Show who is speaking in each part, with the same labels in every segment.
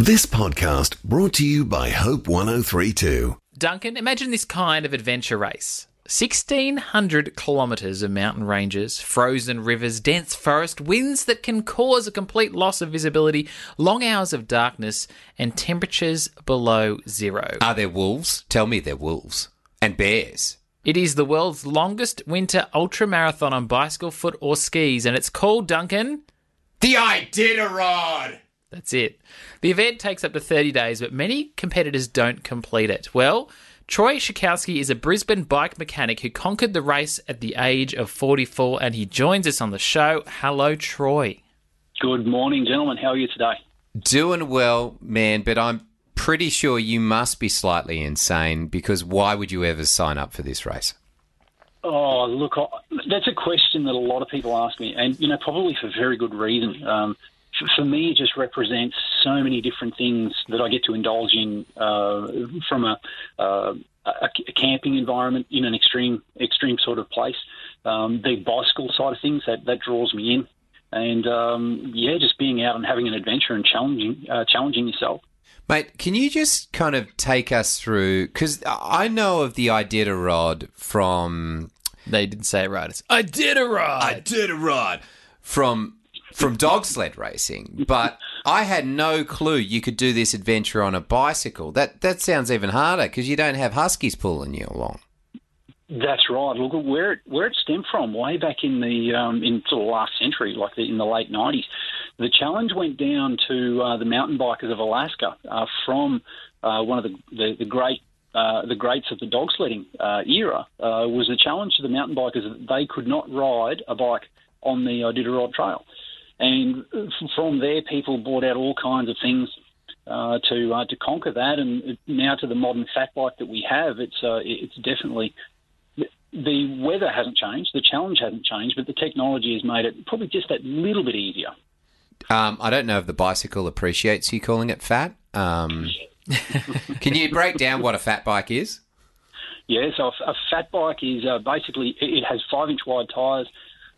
Speaker 1: This podcast brought to you by Hope 1032.
Speaker 2: Duncan, imagine this kind of adventure race. 1600 kilometres of mountain ranges, frozen rivers, dense forest, winds that can cause a complete loss of visibility, long hours of darkness, and temperatures below zero.
Speaker 3: Are there wolves? Tell me they're wolves. And bears.
Speaker 2: It is the world's longest winter ultra marathon on bicycle, foot, or skis, and it's called Duncan.
Speaker 3: The Iditarod!
Speaker 2: That's it. The event takes up to 30 days, but many competitors don't complete it. Well, Troy Shikowski is a Brisbane bike mechanic who conquered the race at the age of 44, and he joins us on the show. Hello, Troy.
Speaker 4: Good morning, gentlemen. How are you today?
Speaker 3: Doing well, man, but I'm pretty sure you must be slightly insane because why would you ever sign up for this race?
Speaker 4: Oh, look, that's a question that a lot of people ask me, and you know, probably for very good reason. Um, for me, it just represents so many different things that I get to indulge in uh, from a, uh, a, a, camping environment in an extreme extreme sort of place. Um, the bicycle side of things that, that draws me in, and um, yeah, just being out and having an adventure and challenging uh, challenging yourself.
Speaker 3: Mate, can you just kind of take us through? Because I know of the Iditarod from.
Speaker 2: They didn't say it right. It's Iditarod.
Speaker 3: Iditarod from from dog sled racing, but I had no clue you could do this adventure on a bicycle. That that sounds even harder because you don't have huskies pulling you along.
Speaker 4: That's right. Look where it where it stemmed from, way back in the um, in sort of last century, like the, in the late nineties. The challenge went down to uh, the mountain bikers of Alaska uh, from uh, one of the the, the great uh, the greats of the dog sledding uh, era uh, was a challenge to the mountain bikers that they could not ride a bike on the Iditarod Trail. And from there, people brought out all kinds of things uh, to uh, to conquer that. And now to the modern fat bike that we have, it's uh, it's definitely the weather hasn't changed, the challenge hasn't changed, but the technology has made it probably just that little bit easier.
Speaker 3: Um, I don't know if the bicycle appreciates you calling it fat. Um, can you break down what a fat bike is?
Speaker 4: Yeah, so a, fat bike is uh, basically it has five inch wide tyres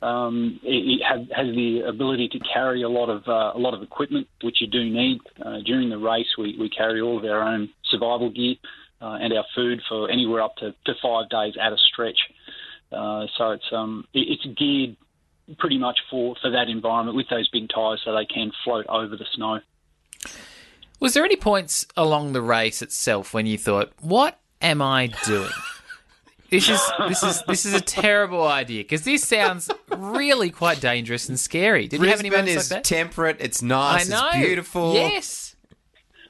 Speaker 4: um, it, it have, has the ability to carry a lot of uh, a lot of equipment, which you do need uh, during the race. We, we carry all of our own survival gear uh, and our food for anywhere up to, to five days at a stretch. Uh, so it's um, it, it's geared pretty much for, for that environment with those big tyres, so they can float over the snow.
Speaker 2: Was there any points along the race itself when you thought, "What am I doing"? This is this is this is a terrible idea because this sounds really quite dangerous and scary. Did
Speaker 3: Brisbane
Speaker 2: you have any moments
Speaker 3: is
Speaker 2: like that?
Speaker 3: temperate. It's nice.
Speaker 2: I know.
Speaker 3: It's beautiful.
Speaker 2: Yes.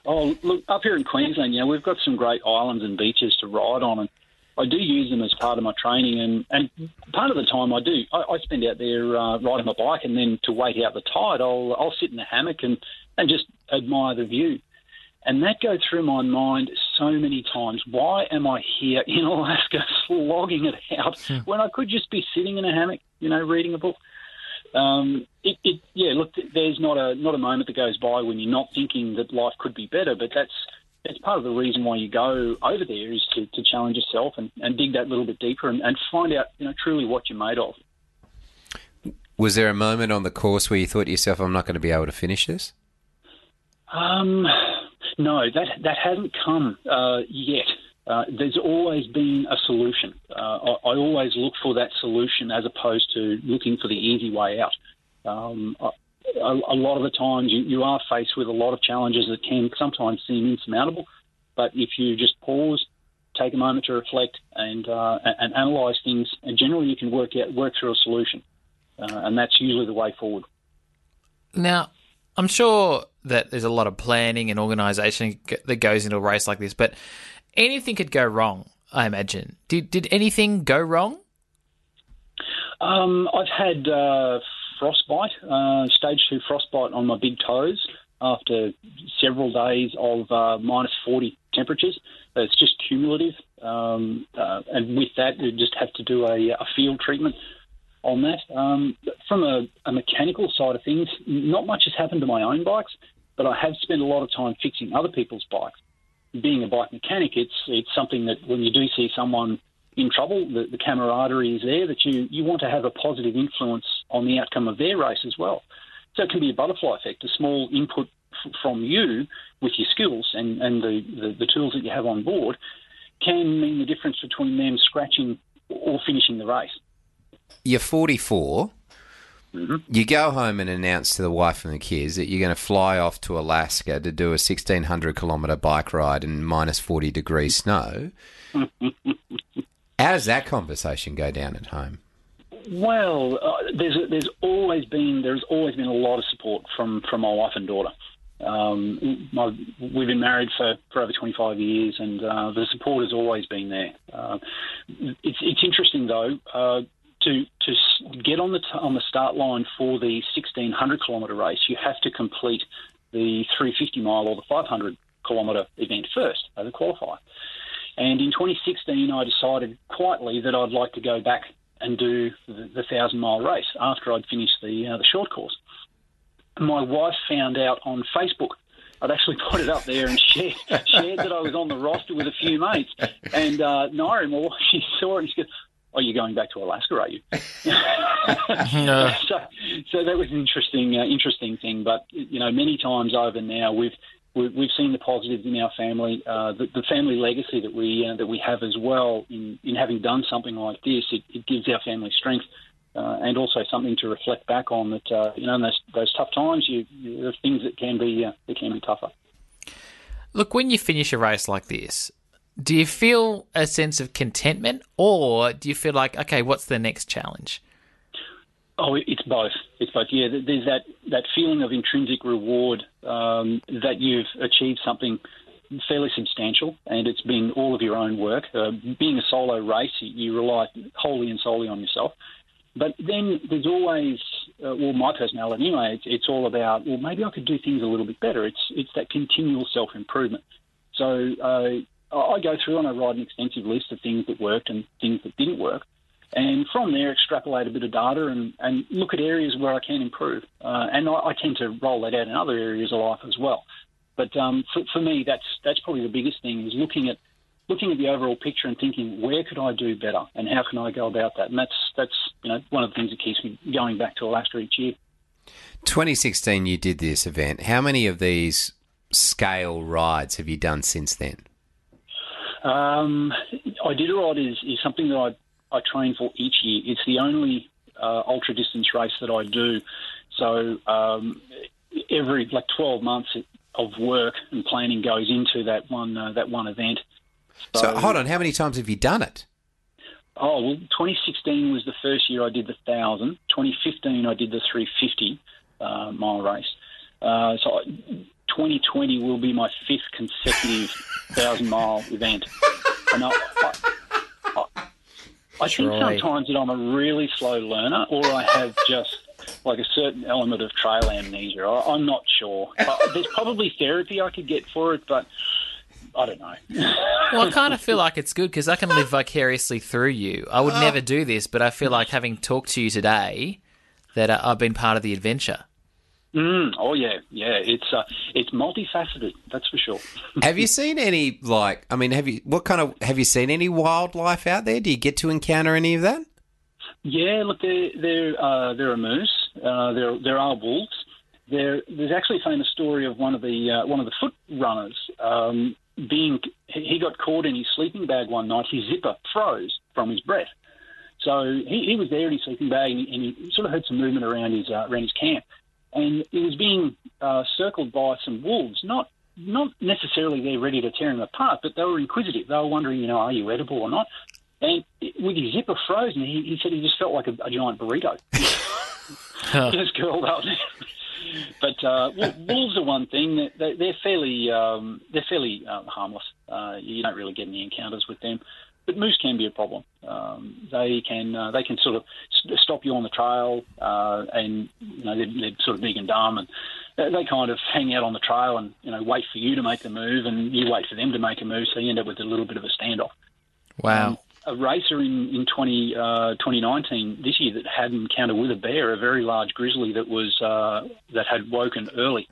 Speaker 4: Oh, look up here in Queensland, you know we've got some great islands and beaches to ride on, and I do use them as part of my training. And, and part of the time I do, I, I spend out there uh, riding my bike, and then to wait out the tide, I'll I'll sit in the hammock and and just admire the view. And that goes through my mind so many times. Why am I here in Alaska slogging it out
Speaker 2: Hmm.
Speaker 4: when I could just be sitting in a hammock, you know, reading a book? Um, it, it, yeah, look, there's not a not a moment that goes by when you're not thinking that life could be better, but that's that's part of the reason why you go over there is to, to challenge yourself and, and dig that little bit deeper and, and find out, you know, truly what you're made of.
Speaker 3: Was there a moment on the course where you thought to yourself, "I'm not going to be able to finish this"?
Speaker 4: Um, no, that that hasn't come uh, yet. Uh, there's always been a solution. Uh, I, I, always look for that solution as opposed to looking for the easy way out. Um, lot of the times you, you are faced with a lot of challenges that can sometimes seem insurmountable, but if you just pause, take a moment to reflect and uh, and analyse things, and generally you can work out work through a solution, uh, and that's usually the way forward.
Speaker 2: Now, I'm sure that there's a lot of planning and organisation that goes into a race like this, but anything could go wrong. I imagine. Did did anything go wrong?
Speaker 4: Um, I've had uh, frostbite, uh, stage two frostbite on my big toes after several days of uh, minus 40 temperatures. It's just cumulative. Um, uh, and with that, you just have to do a, a field treatment on that. Um, from a, a, mechanical side of things, not much has happened to my own bikes, but I have spent a lot of time fixing other people's bikes. Being a bike mechanic, it's it's something that when you do see someone in trouble, the, the camaraderie is there that you, you want to have a positive influence on the outcome of their race as well. So it can be a butterfly effect, a small input f- from you with your skills and, and the, the, the tools that you have on board can mean the difference between them scratching or finishing the race.
Speaker 3: You're 44. You go home and announce to the wife and the kids that you're going to fly off to Alaska to do a 1600 kilometre bike ride in minus 40 degree snow. How does that conversation go down at home?
Speaker 4: Well, uh, there's there's always been there's always been a lot of support from from my wife and daughter. Um, my, we've been married for, for over 25 years, and uh, the support has always been there. Uh, it's it's interesting though uh, to to get on the t- on the start line for the 1600 kilometre race. You have to complete the 350 mile or the 500 kilometre event first as a qualifier. And in 2016, I decided quietly that I'd like to go back and do the, thousand mile race after I'd finished the uh, the short course. My wife found out on Facebook. I'd actually put it up there and shared, shared that I was on the roster with a few mates. And uh, Nairi, she saw it and she goes, "Oh, you're going back to Alaska, are you?"
Speaker 2: No.
Speaker 4: so, so that was an interesting, uh, interesting thing. But you know, many times over now, we've we've, we've seen the positives in our family, uh, the, the family legacy that we uh, that we have as well in, in having done something like this. It, it gives our family strength. Uh, and also something to reflect back on that uh, you know in those, those tough times you, you there are things that can be uh, that can be tougher.
Speaker 2: Look, when you finish a race like this, do you feel a sense of contentment or do you feel like, okay, what's the next challenge?
Speaker 4: Oh, it's both. It's both. Yeah, there's that, that feeling of intrinsic reward um, that you've achieved something fairly substantial, and it's been all of your own work. Uh, being a solo race, you, rely wholly and solely on yourself. But then there's always, uh, well, my personality anyway. It's, it's all about, well, maybe I could do things a little bit better. It's it's that continual self improvement. So uh, I go through and I write an extensive list of things that worked and things that didn't work. And from there, extrapolate a bit of data and, and look at areas where I can improve. Uh, and I, I tend to roll that out in other areas of life as well. But um, for, for me, that's that's probably the biggest thing is looking at looking at the overall picture and thinking where could I do better and how can I go about that. And that's that's you know one of the things that keeps me going back to Alaska each year.
Speaker 3: 2016, you did this event. How many of these scale rides have you done since then?
Speaker 4: Um, Iditarod is, is something that I, I train for each year. It's the only uh, ultra distance race that I do. So um, every like 12 months of work and planning goes into that one uh, that one event.
Speaker 3: So, hold on, how many times have you done it?
Speaker 4: Oh well, 2016 was the first year I did the thousand. 2015 I did the 350 uh, mile race. Uh, so 2020 will be my fifth consecutive thousand mile event. And I, I, I, I think sometimes that I'm a really slow learner, or I have just like a certain element of trail amnesia. I, I'm not sure. Uh, there's probably therapy I could get for it, but I don't know.
Speaker 2: Well, I kind of feel like it's good because I can live vicariously through you. I would never do this, but I feel like having talked to you today, that uh, I've been part of the adventure.
Speaker 4: Mm, oh yeah, yeah. It's uh, it's multifaceted. That's for sure.
Speaker 3: have you seen any like? I mean, have you what kind of have you seen any wildlife out there? Do you get to encounter any of that?
Speaker 4: Yeah, look, there there uh, there are moose. Uh, there there are wolves. There there's actually a famous story of one of the uh, one of the foot runners um, being he got caught in his sleeping bag one night. His zipper froze from his breath. So he, he was there in his sleeping bag and he, and he sort of heard some movement around his uh, around his camp, and he was being uh, circled by some wolves. Not not necessarily they're ready to tear him apart, but they were inquisitive. They were wondering, you know, are you edible or not? And with his zipper frozen, he, he said he just felt like a, a giant burrito. just curled up. but uh, wolves are one thing. They're, they're fairly um, they're fairly um, harmless. Uh, you don't really get any encounters with them. But moose can be a problem. Um, they can uh, they can sort of st- stop you on the trail, uh, and you know they're, they're sort of big and dumb, and they kind of hang out on the trail and you know wait for you to make the move, and you wait for them to make a move, so you end up with a little bit of a standoff
Speaker 2: Wow.
Speaker 4: a racer in in 20, uh, 2019 this year that had an encounter with a bear, a very large grizzly that was uh, that had woken early.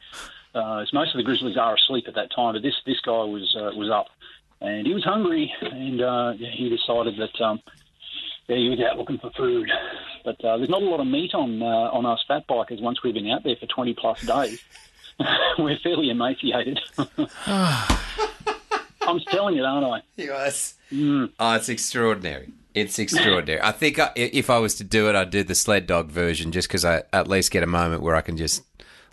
Speaker 4: Uh, as most of the grizzlies are asleep at that time, but this this guy was uh, was up, and he was hungry, and uh, he decided that um, yeah, he was out looking for food. But uh, there's not a lot of meat on uh, on us fat bikers once we've been out there for 20 plus days. We're fairly emaciated. I'm telling it, aren't I?
Speaker 3: Yes. Oh, it's extraordinary. It's extraordinary. I think I, if I was to do it, I'd do the sled dog version just because I at least get a moment where I can just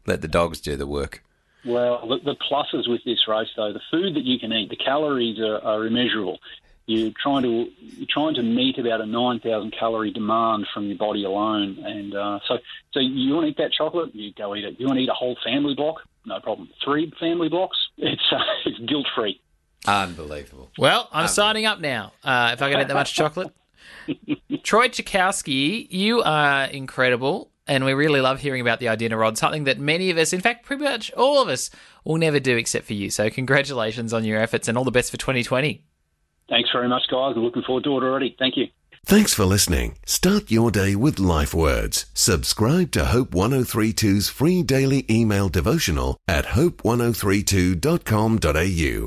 Speaker 3: let the dogs do the work.
Speaker 4: Well, the, the pluses with this race, though, the food that you can eat, the calories are, are immeasurable. You're trying to you're trying to meet about a nine thousand calorie demand from your body alone, and uh, so so you want to eat that chocolate, you go eat it. You want to eat a whole family block, no problem. Three family blocks, it's uh, it's guilt free.
Speaker 3: Unbelievable.
Speaker 2: Well, I'm signing up now. Uh, if I can eat that much chocolate. Troy Chakowski, you are incredible, and we really love hearing about the Iditarod, something that many of us, in fact, pretty much all of us, will never do except for you. So, congratulations on your efforts and all the best for 2020.
Speaker 4: Thanks very much, guys. I'm looking forward to it already. Thank you.
Speaker 1: Thanks for listening. Start your day with life words. Subscribe to Hope 1032's free daily email devotional at hope1032.com.au.